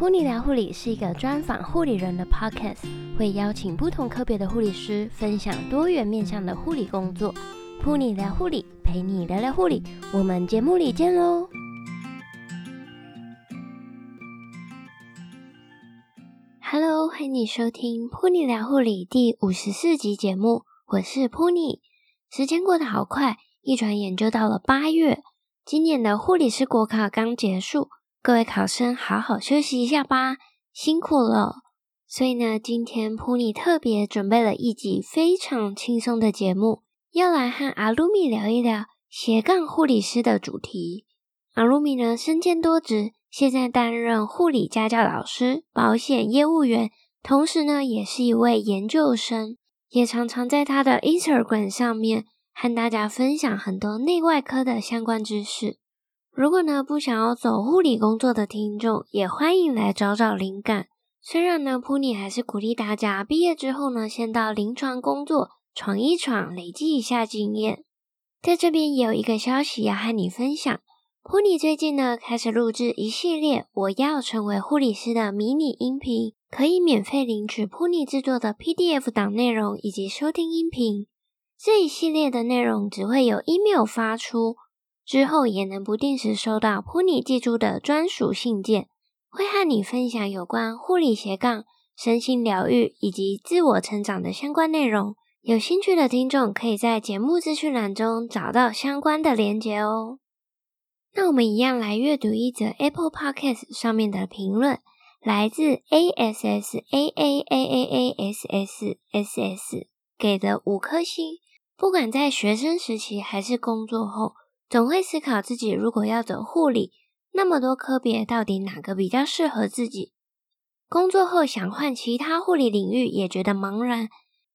噗妮聊护理是一个专访护理人的 podcast，会邀请不同科别的护理师分享多元面向的护理工作。噗妮聊护理，陪你聊聊护理，我们节目里见喽！Hello，欢迎你收听噗妮聊护理第五十四集节目，我是噗妮。时间过得好快，一转眼就到了八月。今年的护理师国考刚结束。各位考生，好好休息一下吧，辛苦了。所以呢，今天普尼特别准备了一集非常轻松的节目，要来和阿鲁米聊一聊斜杠护理师的主题。阿鲁米呢，身兼多职，现在担任护理家教老师、保险业务员，同时呢，也是一位研究生，也常常在他的 Instagram 上面和大家分享很多内外科的相关知识。如果呢，不想要走护理工作的听众，也欢迎来找找灵感。虽然呢，噗妮还是鼓励大家毕业之后呢，先到临床工作闯一闯，累积一下经验。在这边也有一个消息要和你分享，噗妮最近呢开始录制一系列我要成为护理师的迷你音频，可以免费领取噗妮制作的 PDF 档内容以及收听音频。这一系列的内容只会有 email 发出。之后也能不定时收到噗妮寄出的专属信件，会和你分享有关护理斜杠、身心疗愈以及自我成长的相关内容。有兴趣的听众可以在节目资讯栏中找到相关的连结哦。那我们一样来阅读一则 Apple Podcast 上面的评论，来自 A S S A A A A A S S S S 给的五颗星。不管在学生时期还是工作后。总会思考自己如果要走护理，那么多科别到底哪个比较适合自己？工作后想换其他护理领域，也觉得茫然。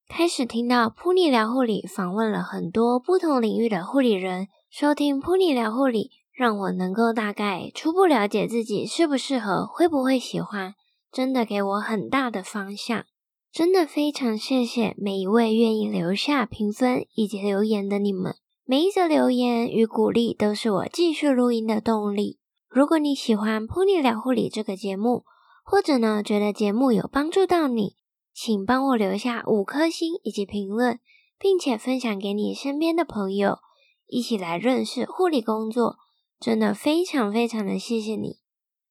开始听到噗妮聊护理，访问了很多不同领域的护理人，收听噗妮聊护理，让我能够大概初步了解自己适不适合，会不会喜欢，真的给我很大的方向。真的非常谢谢每一位愿意留下评分以及留言的你们。每一则留言与鼓励都是我继续录音的动力。如果你喜欢《Pony 聊护理》这个节目，或者呢觉得节目有帮助到你，请帮我留下五颗星以及评论，并且分享给你身边的朋友，一起来认识护理工作。真的非常非常的谢谢你。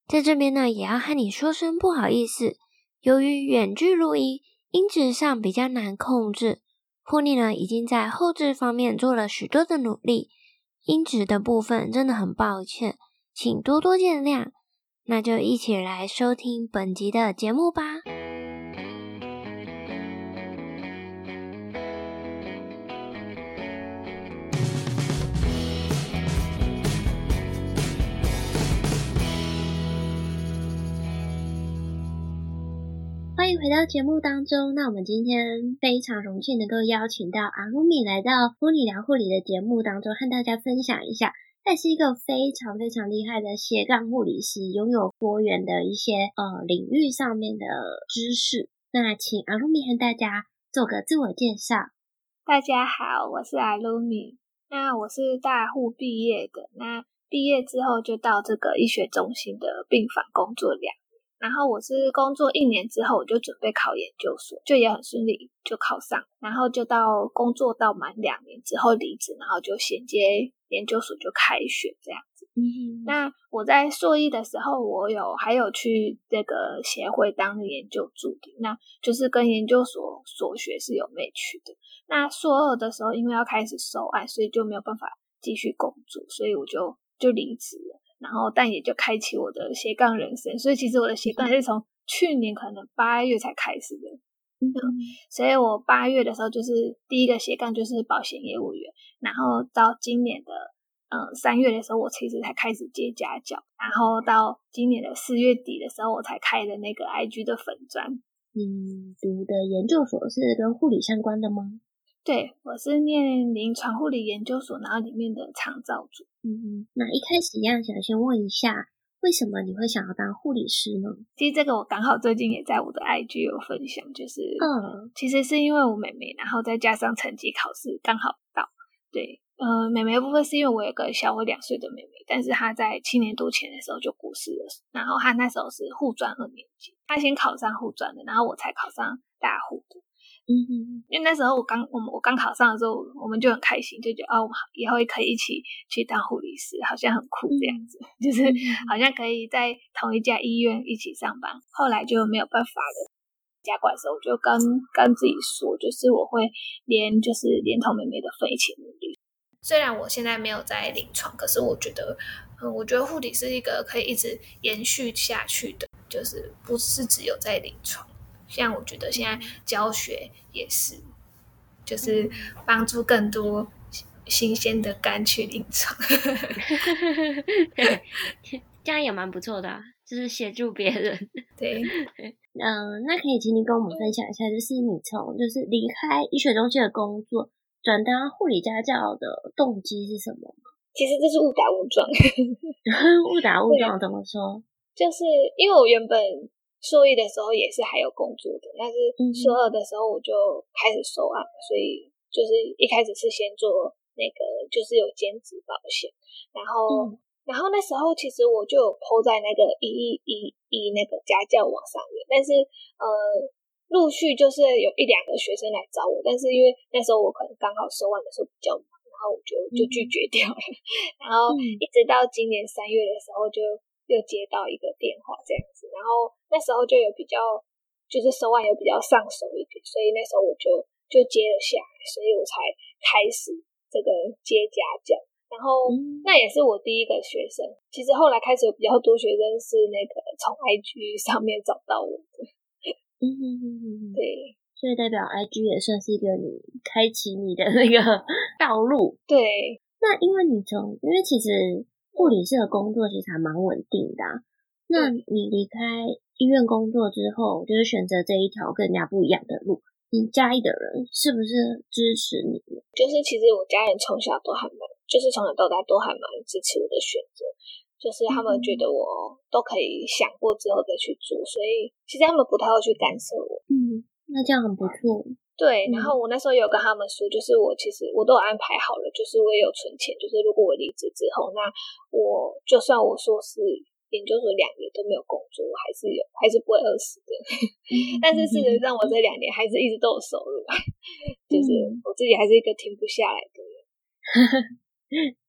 在这边呢，也要和你说声不好意思，由于远距录音，音质上比较难控制。噗妮呢，已经在后置方面做了许多的努力，音质的部分真的很抱歉，请多多见谅。那就一起来收听本集的节目吧。回到节目当中。那我们今天非常荣幸能够邀请到阿鲁米来到噗妮聊护理的节目当中，和大家分享一下。他是一个非常非常厉害的斜杠护理师，拥有多元的一些呃领域上面的知识。那请阿鲁米和大家做个自我介绍。大家好，我是阿鲁米。那我是大护毕业的。那毕业之后就到这个医学中心的病房工作两。然后我是工作一年之后，我就准备考研究所，就也很顺利就考上。然后就到工作到满两年之后离职，然后就衔接研究所就开学这样子。嗯，那我在硕一的时候，我有还有去这个协会当研究助理，那就是跟研究所所学是有 match 的。那硕二的时候，因为要开始收案，所以就没有办法继续工作，所以我就就离职了。然后，但也就开启我的斜杠人生。所以，其实我的斜杠是从去年可能八月才开始的。嗯，所以我八月的时候就是第一个斜杠就是保险业务员。然后到今年的嗯三月的时候，我其实才开始接家教。然后到今年的四月底的时候，我才开的那个 IG 的粉专。你读的研究所是跟护理相关的吗？对，我是念临床护理研究所，然后里面的长照组。嗯嗯，那一开始一样，想先问一下，为什么你会想要当护理师呢？其实这个我刚好最近也在我的 IG 有分享，就是嗯，其实是因为我妹妹，然后再加上成绩考试刚好到，对，呃，妹妹的部分是因为我有个小我两岁的妹妹，但是她在七年多前的时候就过世了。然后她那时候是护专二年级，她先考上护专的，然后我才考上大护的。嗯哼，因为那时候我刚我们我刚考上的时候，我们就很开心，就觉得哦，以后也可以一起去当护理师，好像很酷这样子，嗯、就是好像可以在同一家医院一起上班。后来就没有办法了，加管的时候我就跟跟自己说，就是我会连就是连同妹妹的分一起努力。虽然我现在没有在临床，可是我觉得，嗯，我觉得护理是一个可以一直延续下去的，就是不是只有在临床。像我觉得现在教学也是，就是帮助更多新鲜的肝去临床，这样也蛮不错的啊，就是协助别人。对，嗯，那可以请你跟我们分享一下，就是你从就是离开医学中心的工作，转当护理家教的动机是什么？其实这是误打误撞，误打误撞怎么说？就是因为我原本。硕一的时候也是还有工作的，但是硕二的时候我就开始收案，所以就是一开始是先做那个，就是有兼职保险，然后、嗯、然后那时候其实我就有 po 在那个一一一一那个家教网上面，但是呃陆续就是有一两个学生来找我，但是因为那时候我可能刚好收案的时候比较忙，然后我就就拒绝掉了，嗯、然后一直到今年三月的时候就。又接到一个电话这样子，然后那时候就有比较，就是手腕有比较上手一点，所以那时候我就就接了下来，所以我才开始这个接家教。然后、嗯、那也是我第一个学生。其实后来开始有比较多学生是那个从 IG 上面找到我的。嗯哼哼哼哼，对，所以代表 IG 也算是一个你开启你的那个 道路。对，那因为你从，因为其实。护理师的工作其实还蛮稳定的啊。那你离开医院工作之后，就是选择这一条更加不一样的路，你家里的人是不是支持你？就是其实我家人从小都还蛮，就是从小到大都还蛮支持我的选择，就是他们觉得我都可以想过之后再去做，所以其实他们不太会去干涉我。嗯，那这样很不错。对，然后我那时候有跟他们说，就是我其实我都有安排好了，就是我也有存钱，就是如果我离职之后，那我就算我硕士研究所两年都没有工作，我还是有，还是不会饿死的。但是事实上，我这两年还是一直都有收入，就是我自己还是一个停不下来的人。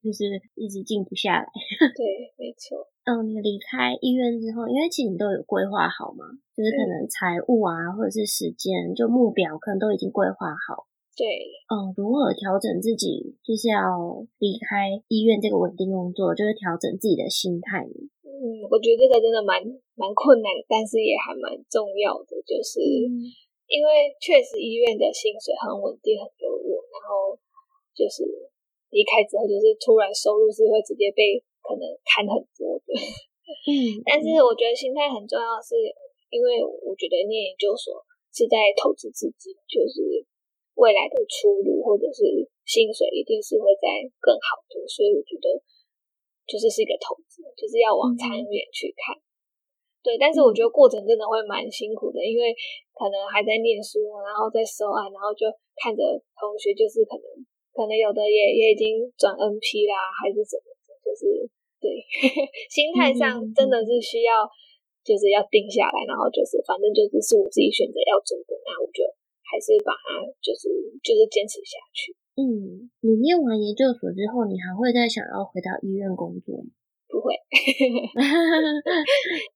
就是一直静不下来。对，没错。嗯，你离开医院之后，因为其实你都有规划好嘛，就是可能财务啊，或者是时间，就目标可能都已经规划好。对。嗯，如何调整自己，就是要离开医院这个稳定工作，就是调整自己的心态。嗯，我觉得这个真的蛮蛮困难，但是也还蛮重要的，就是、嗯、因为确实医院的薪水很稳定，很优渥，然后就是。离开之后，就是突然收入是会直接被可能砍很多的。嗯，但是我觉得心态很重要，是因为我觉得念研究所是在投资自己，就是未来的出路或者是薪水一定是会在更好的，所以我觉得就是是一个投资，就是要往长远去看。嗯、对，但是我觉得过程真的会蛮辛苦的，因为可能还在念书，然后在收案，然后就看着同学就是可能。可能有的也也已经转 NP 啦，还是怎么的，就是对 心态上真的是需要，就是要定下来，然后就是反正就是是我自己选择要做的，那我就还是把它就是就是坚持下去。嗯，你念完研究所之后，你还会再想要回到医院工作吗？不会，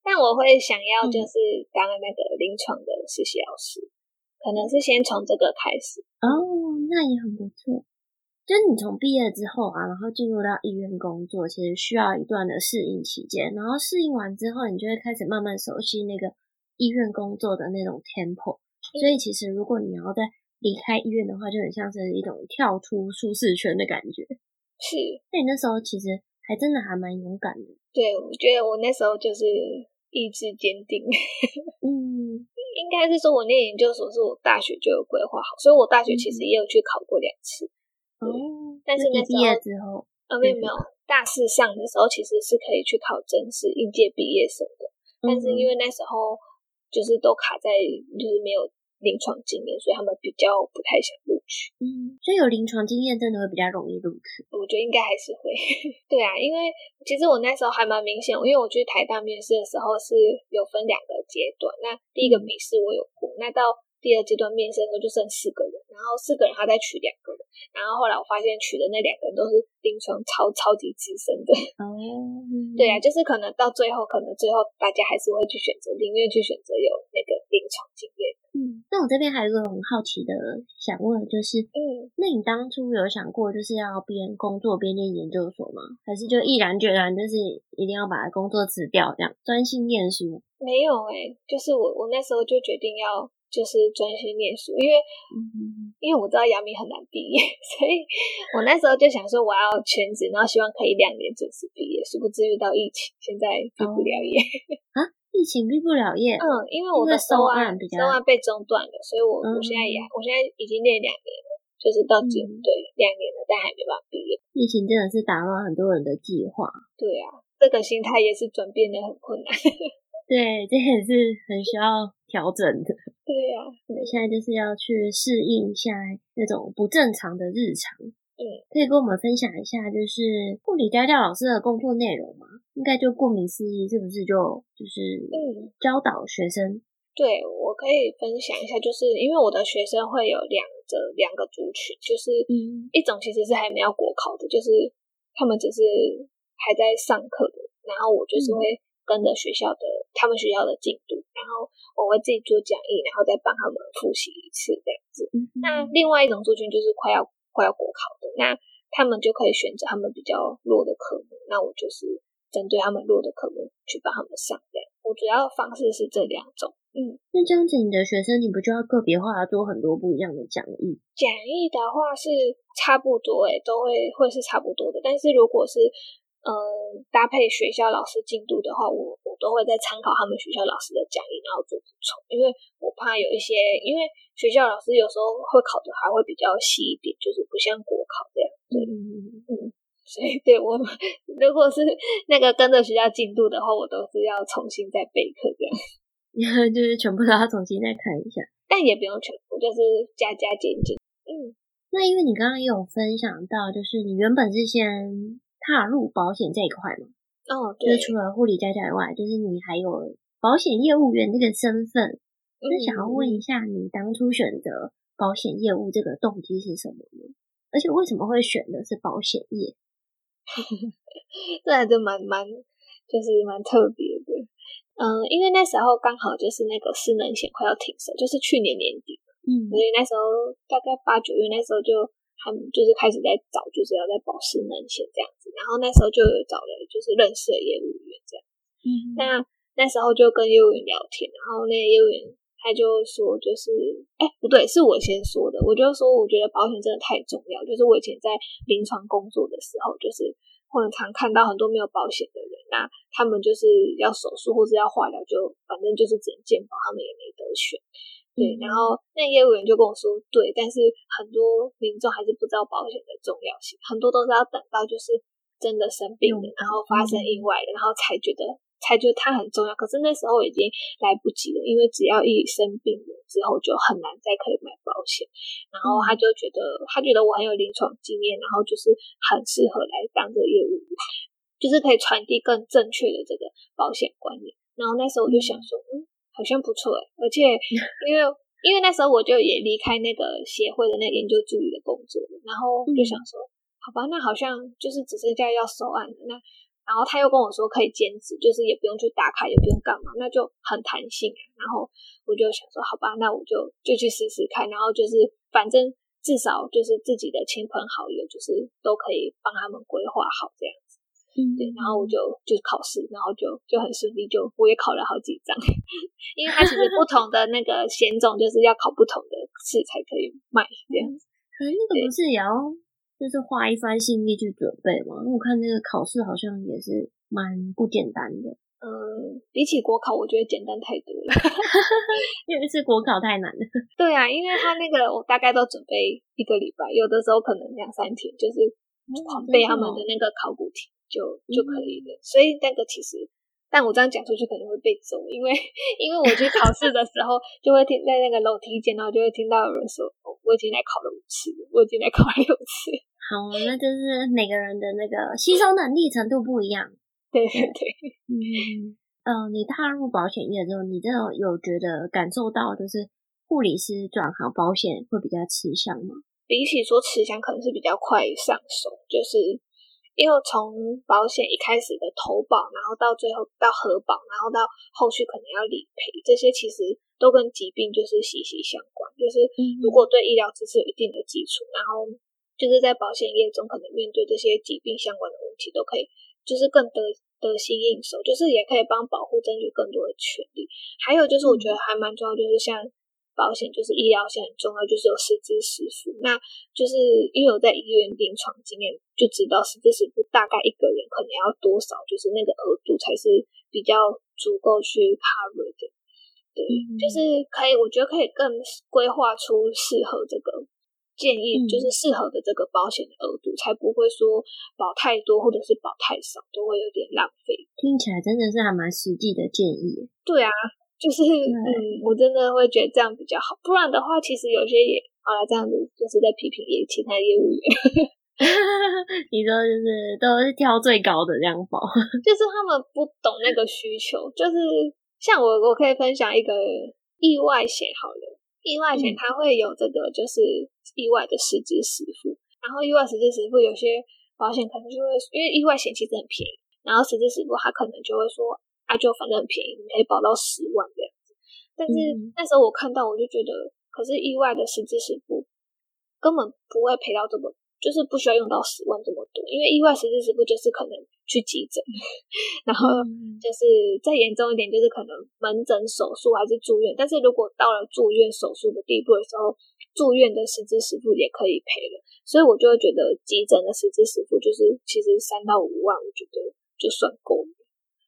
但我会想要就是当那个临床的实习老师，可能是先从这个开始。哦，那也很不错。就是你从毕业之后啊，然后进入到医院工作，其实需要一段的适应期间。然后适应完之后，你就会开始慢慢熟悉那个医院工作的那种 tempo。所以其实如果你要在离开医院的话，就很像是一种跳出舒适圈的感觉。是，那你那时候其实还真的还蛮勇敢的。对，我觉得我那时候就是意志坚定。嗯，应该是说我念研究所是我大学就有规划好，所以我大学其实也有去考过两次。哦，但是那时候，之后呃，没有没有，大四上的时候其实是可以去考正式应届毕业生的，嗯，但是因为那时候就是都卡在就是没有临床经验，所以他们比较不太想录取。嗯，所以有临床经验真的会比较容易录取。我觉得应该还是会。对啊，因为其实我那时候还蛮明显，因为我去台大面试的时候是有分两个阶段。那第一个笔试我有过，那到第二阶段面试的时候就剩四个人，然后四个人他再取两个人，然后后来我发现取的那两个人都是临床超超级资深的。哦，对啊，就是可能到最后，可能最后大家还是会去选择，宁愿去选择有那个临床经验。嗯，那我这边还有一个很好奇的想问，就是，嗯，那你当初有想过就是要边工作边念研究所吗？还是就毅然决然就是一定要把工作辞掉，这样专心念书？没有哎、欸，就是我我那时候就决定要。就是专心念书，因为、嗯、因为我知道杨明很难毕业，所以我那时候就想说我要全职，然后希望可以两年准时毕业。殊不知遇到疫情，现在毕不了业、哦、啊！疫情毕不了业，嗯，因为我的收案比较收案被中断了，所以我、嗯、我现在也我现在已经念两年了，就是到今、嗯、对两年了，但还没办法毕业。疫情真的是打乱很多人的计划。对啊，这个心态也是转变的很困难。对，这也是很需要调整的。对呀、啊，对，现在就是要去适应一下那种不正常的日常。嗯，可以跟我们分享一下，就是护理家教老师的工作内容吗？应该就顾名思义，是不是就就是嗯教导学生？对，我可以分享一下，就是因为我的学生会有两个两个族群，就是嗯一种其实是还没有国考的，就是他们只是还在上课的，然后我就是会。嗯跟着学校的他们学校的进度，然后我会自己做讲义，然后再帮他们复习一次这样子。嗯、那另外一种族群就是快要快要国考的，那他们就可以选择他们比较弱的科目，那我就是针对他们弱的科目去帮他们上这样。我主要的方式是这两种。嗯，那这样子你的学生你不就要个别化做很多不一样的讲义？讲义的话是差不多诶、欸，都会会是差不多的，但是如果是嗯，搭配学校老师进度的话，我我都会再参考他们学校老师的讲义，然后做补充，因为我怕有一些，因为学校老师有时候会考的还会比较细一点，就是不像国考这样。对，嗯嗯，所以对我如果是那个跟着学校进度的话，我都是要重新再备课这样，就是全部都要重新再看一下，但也不用全部，就是加加减减。嗯，那因为你刚刚也有分享到，就是你原本是先。踏入保险这一块嘛，哦，对，就是除了护理家教以外，就是你还有保险业务员这个身份。那、嗯、想要问一下，你当初选择保险业务这个动机是什么呢？而且为什么会选的是保险业？这还真蛮蛮，就是蛮特别的。嗯，因为那时候刚好就是那个失能险快要停售，就是去年年底，嗯，所以那时候大概八九月那时候就。他们就是开始在找，就是要在保失能险这样子，然后那时候就有找了就是认识的业务员这样，嗯，那那时候就跟业务员聊天，然后那个业务员他就说，就是哎、欸、不对，是我先说的，我就说我觉得保险真的太重要，就是我以前在临床工作的时候，就是会常看到很多没有保险的人，那他们就是要手术或是要化疗，就反正就是只能健保，他们也没得选。对，然后那业务员就跟我说，对，但是很多民众还是不知道保险的重要性，很多都是要等到就是真的生病了，然后发生意外了，然后才觉得才觉得它很重要。可是那时候已经来不及了，因为只要一生病了之后就很难再可以买保险。然后他就觉得，他觉得我很有临床经验，然后就是很适合来当这个业务员，就是可以传递更正确的这个保险观念。然后那时候我就想说，嗯。好像不错诶，而且 因为因为那时候我就也离开那个协会的那个研究助理的工作了，然后就想说，好吧，那好像就是只剩下要收案了。那然后他又跟我说可以兼职，就是也不用去打卡，也不用干嘛，那就很弹性。然后我就想说，好吧，那我就就去试试看。然后就是反正至少就是自己的亲朋好友，就是都可以帮他们规划好这样。嗯，对，然后我就就考试，然后就就很顺利，就我也考了好几张，因为它其实不同的那个险种就是要考不同的试才可以卖这样子。可是那个不是也要就是花一番心力去准备吗？我看那个考试好像也是蛮不简单的。嗯，比起国考，我觉得简单太多了，因为是国考太难了。对啊，因为他那个我大概都准备一个礼拜，有的时候可能两三天，就是狂背他们的那个考古题。就就可以了，所以那个其实但我这样讲出去可能会被揍，因为因为我去考试的时候就会听在那个楼梯间，然后就会听到有人说：“哦，我已经来考了五次，我已经来考了六次。”好，那就是每个人的那个吸收能力程度不一样。对对对，嗯，呃，你踏入保险业之后，你真的有觉得感受到就是护理师转行保险会比较吃香吗？比起说吃香，可能是比较快上手，就是。因为从保险一开始的投保，然后到最后到核保，然后到后续可能要理赔，这些其实都跟疾病就是息息相关。就是如果对医疗知识有一定的基础，然后就是在保险业中可能面对这些疾病相关的问题，都可以就是更得得心应手，就是也可以帮保护争取更多的权利。还有就是我觉得还蛮重要，就是像。保险就是医疗险很重要，就是有实支实付。那就是因为我在医院临床经验，就知道实支实付大概一个人可能要多少，就是那个额度才是比较足够去 cover 的。对，嗯、就是可以，我觉得可以更规划出适合这个建议，嗯、就是适合的这个保险的额度，才不会说保太多或者是保太少，都会有点浪费。听起来真的是还蛮实际的建议。对啊。就是嗯，我真的会觉得这样比较好。不然的话，其实有些也好了，这样子就是在批评业其他业务员。你说就是都是挑最高的这样保，就是他们不懂那个需求。就是像我，我可以分享一个意外险好了，意外险它会有这个就是意外的实支实付，然后意外实支实付有些保险可能就会因为意外险其实很便宜，然后实支实付它可能就会说。它、啊、就反正很便宜，你可以保到十万这样子。但是那时候我看到，我就觉得，可是意外的实支实付根本不会赔到这么，就是不需要用到十万这么多。因为意外实支实付就是可能去急诊，然后就是再严重一点，就是可能门诊手术还是住院。但是如果到了住院手术的地步的时候，住院的实支实付也可以赔了。所以我就会觉得急诊的实支实付就是其实三到五万，我觉得就算够了。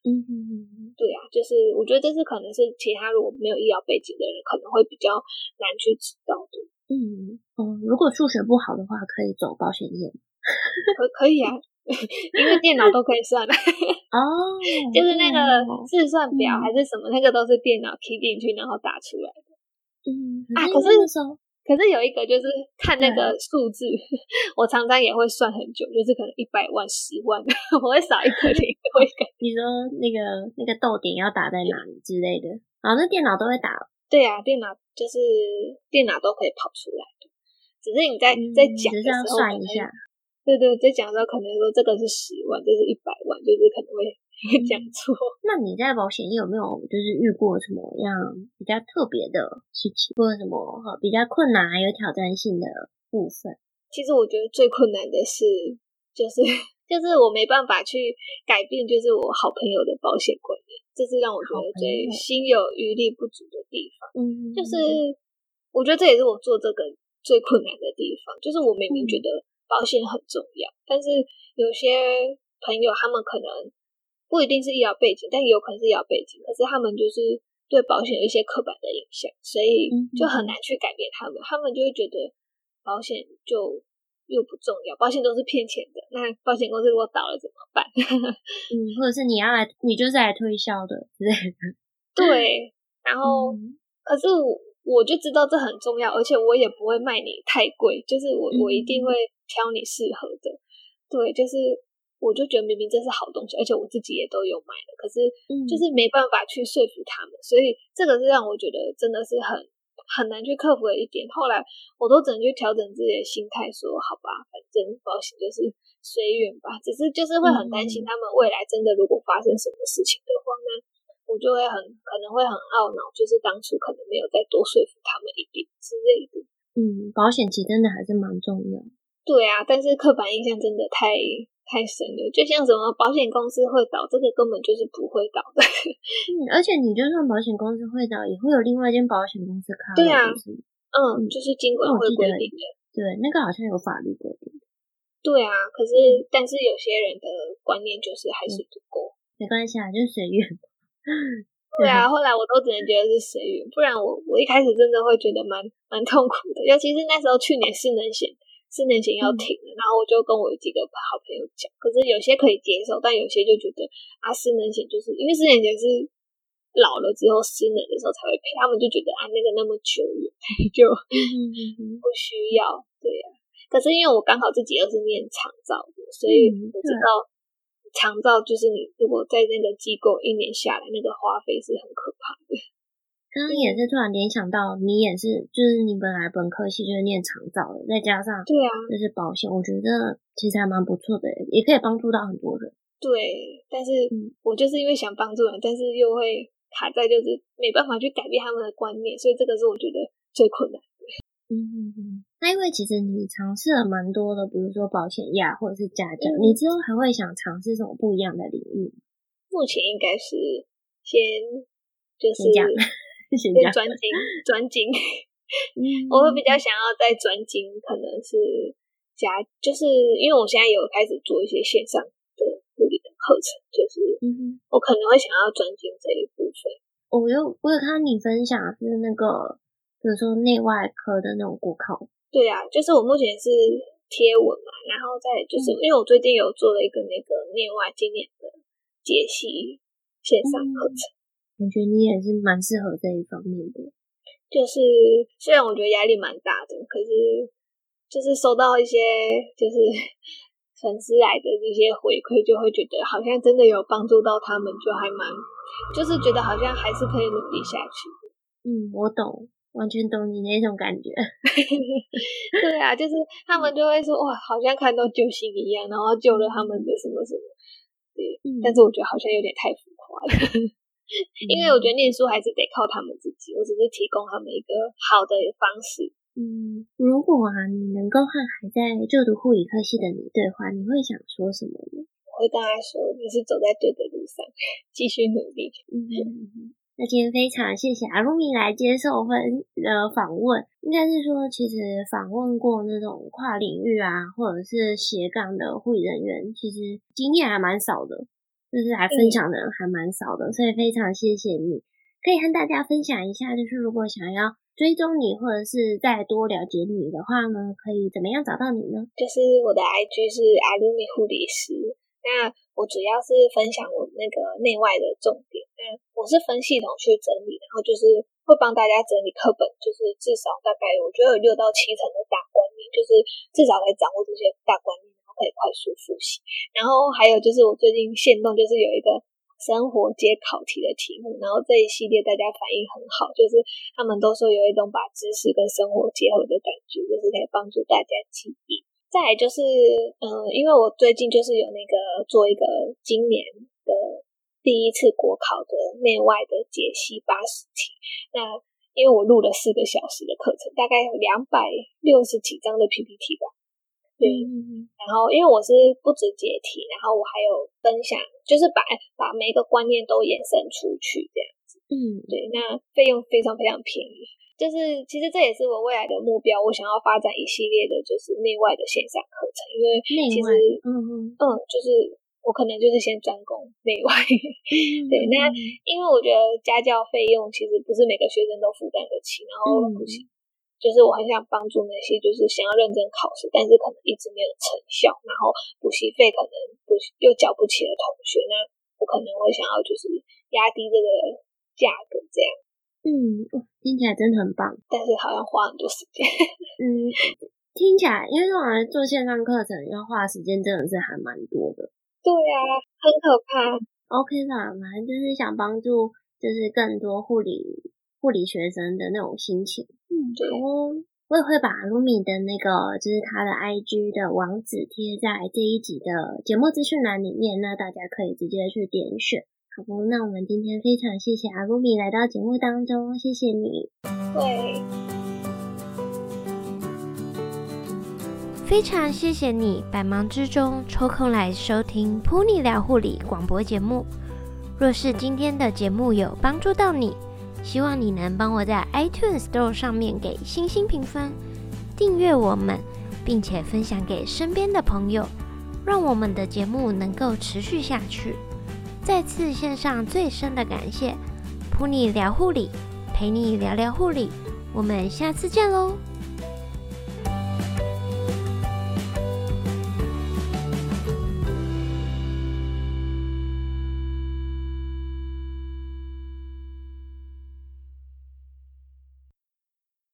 嗯嗯嗯，对啊，就是我觉得这是可能是其他如果没有医疗背景的人可能会比较难去知道的。嗯嗯，如果数学不好的话，可以走保险业。可可以啊，因为电脑都可以算的。哦，就是那个试算表还是什么，嗯、那个都是电脑 key 进去然后打出来的。嗯啊，可是。可是有一个就是看那个数字，我常常也会算很久，就是可能一百万、十万，我会少一个零，会改。你说那个那个逗点要打在哪里之类的，啊，那电脑都会打。对啊，电脑就是电脑都可以跑出来的，只是你在在讲的时候算一下。对对，在讲的时候可能说这个是十万，这是一百万，就是可能会。讲错、嗯。那你在保险业有没有就是遇过什么样比较特别的事情，或者什么比较困难还有挑战性的部分？其实我觉得最困难的是，就是 就是我没办法去改变，就是我好朋友的保险观念，这是让我觉得最心有余力不足的地方。嗯，就是我觉得这也是我做这个最困难的地方，就是我明明觉得保险很重要，嗯、但是有些朋友他们可能。不一定是医疗背景，但也有可能是医疗背景。可是他们就是对保险有一些刻板的印象，所以就很难去改变他们。他们就会觉得保险就又不重要，保险都是骗钱的。那保险公司如果倒了怎么办？嗯，或者是你要来，你就是来推销的之类的。对，然后、嗯、可是我我就知道这很重要，而且我也不会卖你太贵，就是我我一定会挑你适合的。对，就是。我就觉得明明这是好东西，而且我自己也都有买的，可是就是没办法去说服他们，嗯、所以这个是让我觉得真的是很很难去克服的一点。后来我都只能去调整自己的心态，说好吧，反正保险就是随缘吧。只是就是会很担心他们未来真的如果发生什么事情的话，呢我就会很可能会很懊恼，就是当初可能没有再多说服他们一点之类的。嗯，保险其实真的还是蛮重要。对啊，但是刻板印象真的太。太深了，就像什么保险公司会倒，这个根本就是不会倒的。嗯，而且你就算保险公司会倒，也会有另外一间保险公司卡。对啊，嗯，就是金管会规定的。对，那个好像有法律规定。对啊，可是但是有些人的观念就是还是不够。没关系啊，就是随缘。对啊，后来我都只能觉得是随缘，不然我我一开始真的会觉得蛮蛮痛苦的，尤其是那时候去年是能险。失能险要停了，嗯、然后我就跟我几个好朋友讲，可是有些可以接受，但有些就觉得啊，四年险就是因为四年险是老了之后失能的时候才会赔，他们就觉得啊，那个那么久远 就不需要，对呀、啊。可是因为我刚好自己又是念长照的，所以我知道长照就是你如果在那个机构一年下来，那个花费是很可怕的。刚刚也是突然联想到，你也是，就是你本来本科系就是念长照的，再加上对啊，就是保险，我觉得其实还蛮不错的，也可以帮助到很多人。对，但是我就是因为想帮助人，但是又会卡在就是没办法去改变他们的观念，所以这个是我觉得最困难的。嗯嗯嗯。那因为其实你尝试了蛮多的，比如说保险呀，或者是家教，嗯、你之后还会想尝试什么不一样的领域？目前应该是先就是。先专精，专精。我会比较想要再专精，可能是加，就是因为我现在有开始做一些线上的护理的课程，就是我可能会想要专精这一部分。我有我有看你分享是那个，比如说内外科的那种骨考。对啊，就是我目前是贴文嘛，然后再就是因为我最近有做了一个那个内外经验的解析线上课程。嗯感觉你也是蛮适合这一方面的，就是虽然我觉得压力蛮大的，可是就是收到一些就是 粉丝来的这些回馈，就会觉得好像真的有帮助到他们，就还蛮就是觉得好像还是可以努力下去。嗯，我懂，完全懂你那种感觉。对啊，就是他们就会说哇，好像看到救星一样，然后救了他们的什么什么。对，嗯，但是我觉得好像有点太浮夸了。因为我觉得念书还是得靠他们自己，我只是提供他们一个好的方式。嗯，如果啊，你能够和还在就读护理科系的你对话，你会想说什么呢？我会跟他说，你是走在对的路上，继续努力。嗯，那今天非常谢谢阿露米来接受分的访问。应该是说，其实访问过那种跨领域啊，或者是斜杠的护理人员，其实经验还蛮少的。就是来分享的人还蛮少的，所以非常谢谢你，可以和大家分享一下，就是如果想要追踪你，或者是再多了解你的话呢，可以怎么样找到你呢？就是我的 IG 是阿鲁米护理师，那我主要是分享我那个内外的重点，那我是分系统去整理，然后就是会帮大家整理课本，就是至少大概我觉得有六到七成的大观念，就是至少来掌握这些大观念。可以快速复习，然后还有就是我最近现动，就是有一个生活接考题的题目，然后这一系列大家反应很好，就是他们都说有一种把知识跟生活结合的感觉，就是可以帮助大家记忆。再来就是，嗯，因为我最近就是有那个做一个今年的第一次国考的内外的解析八十题，那因为我录了四个小时的课程，大概有两百六十几张的 PPT 吧。对，然后因为我是不止解题，然后我还有分享，就是把把每一个观念都延伸出去这样子。嗯，对，那费用非常非常便宜，就是其实这也是我未来的目标，我想要发展一系列的就是内外的线上课程，因为其实嗯嗯嗯，就是我可能就是先专攻内外。嗯、对，那因为我觉得家教费用其实不是每个学生都负担得起，然后不行。嗯就是我很想帮助那些就是想要认真考试，但是可能一直没有成效，然后补习费可能不又缴不起的同学，那我可能会想要就是压低这个价格这样。嗯，听起来真的很棒，但是好像花很多时间。嗯，听起来因为我来做线上课程要花时间真的是还蛮多的。对啊，很可怕。OK 啦，反正就是想帮助就是更多护理。护理学生的那种心情，嗯，对哦，我也会把阿鲁米的那个，就是他的 IG 的网址贴在这一集的节目资讯栏里面，那大家可以直接去点选。好不，那我们今天非常谢谢阿鲁米来到节目当中，谢谢你。对，非常谢谢你百忙之中抽空来收听噗妮聊护理广播节目。若是今天的节目有帮助到你，希望你能帮我在 iTunes Store 上面给星星评分，订阅我们，并且分享给身边的朋友，让我们的节目能够持续下去。再次献上最深的感谢，陪你聊护理，陪你聊聊护理，我们下次见喽。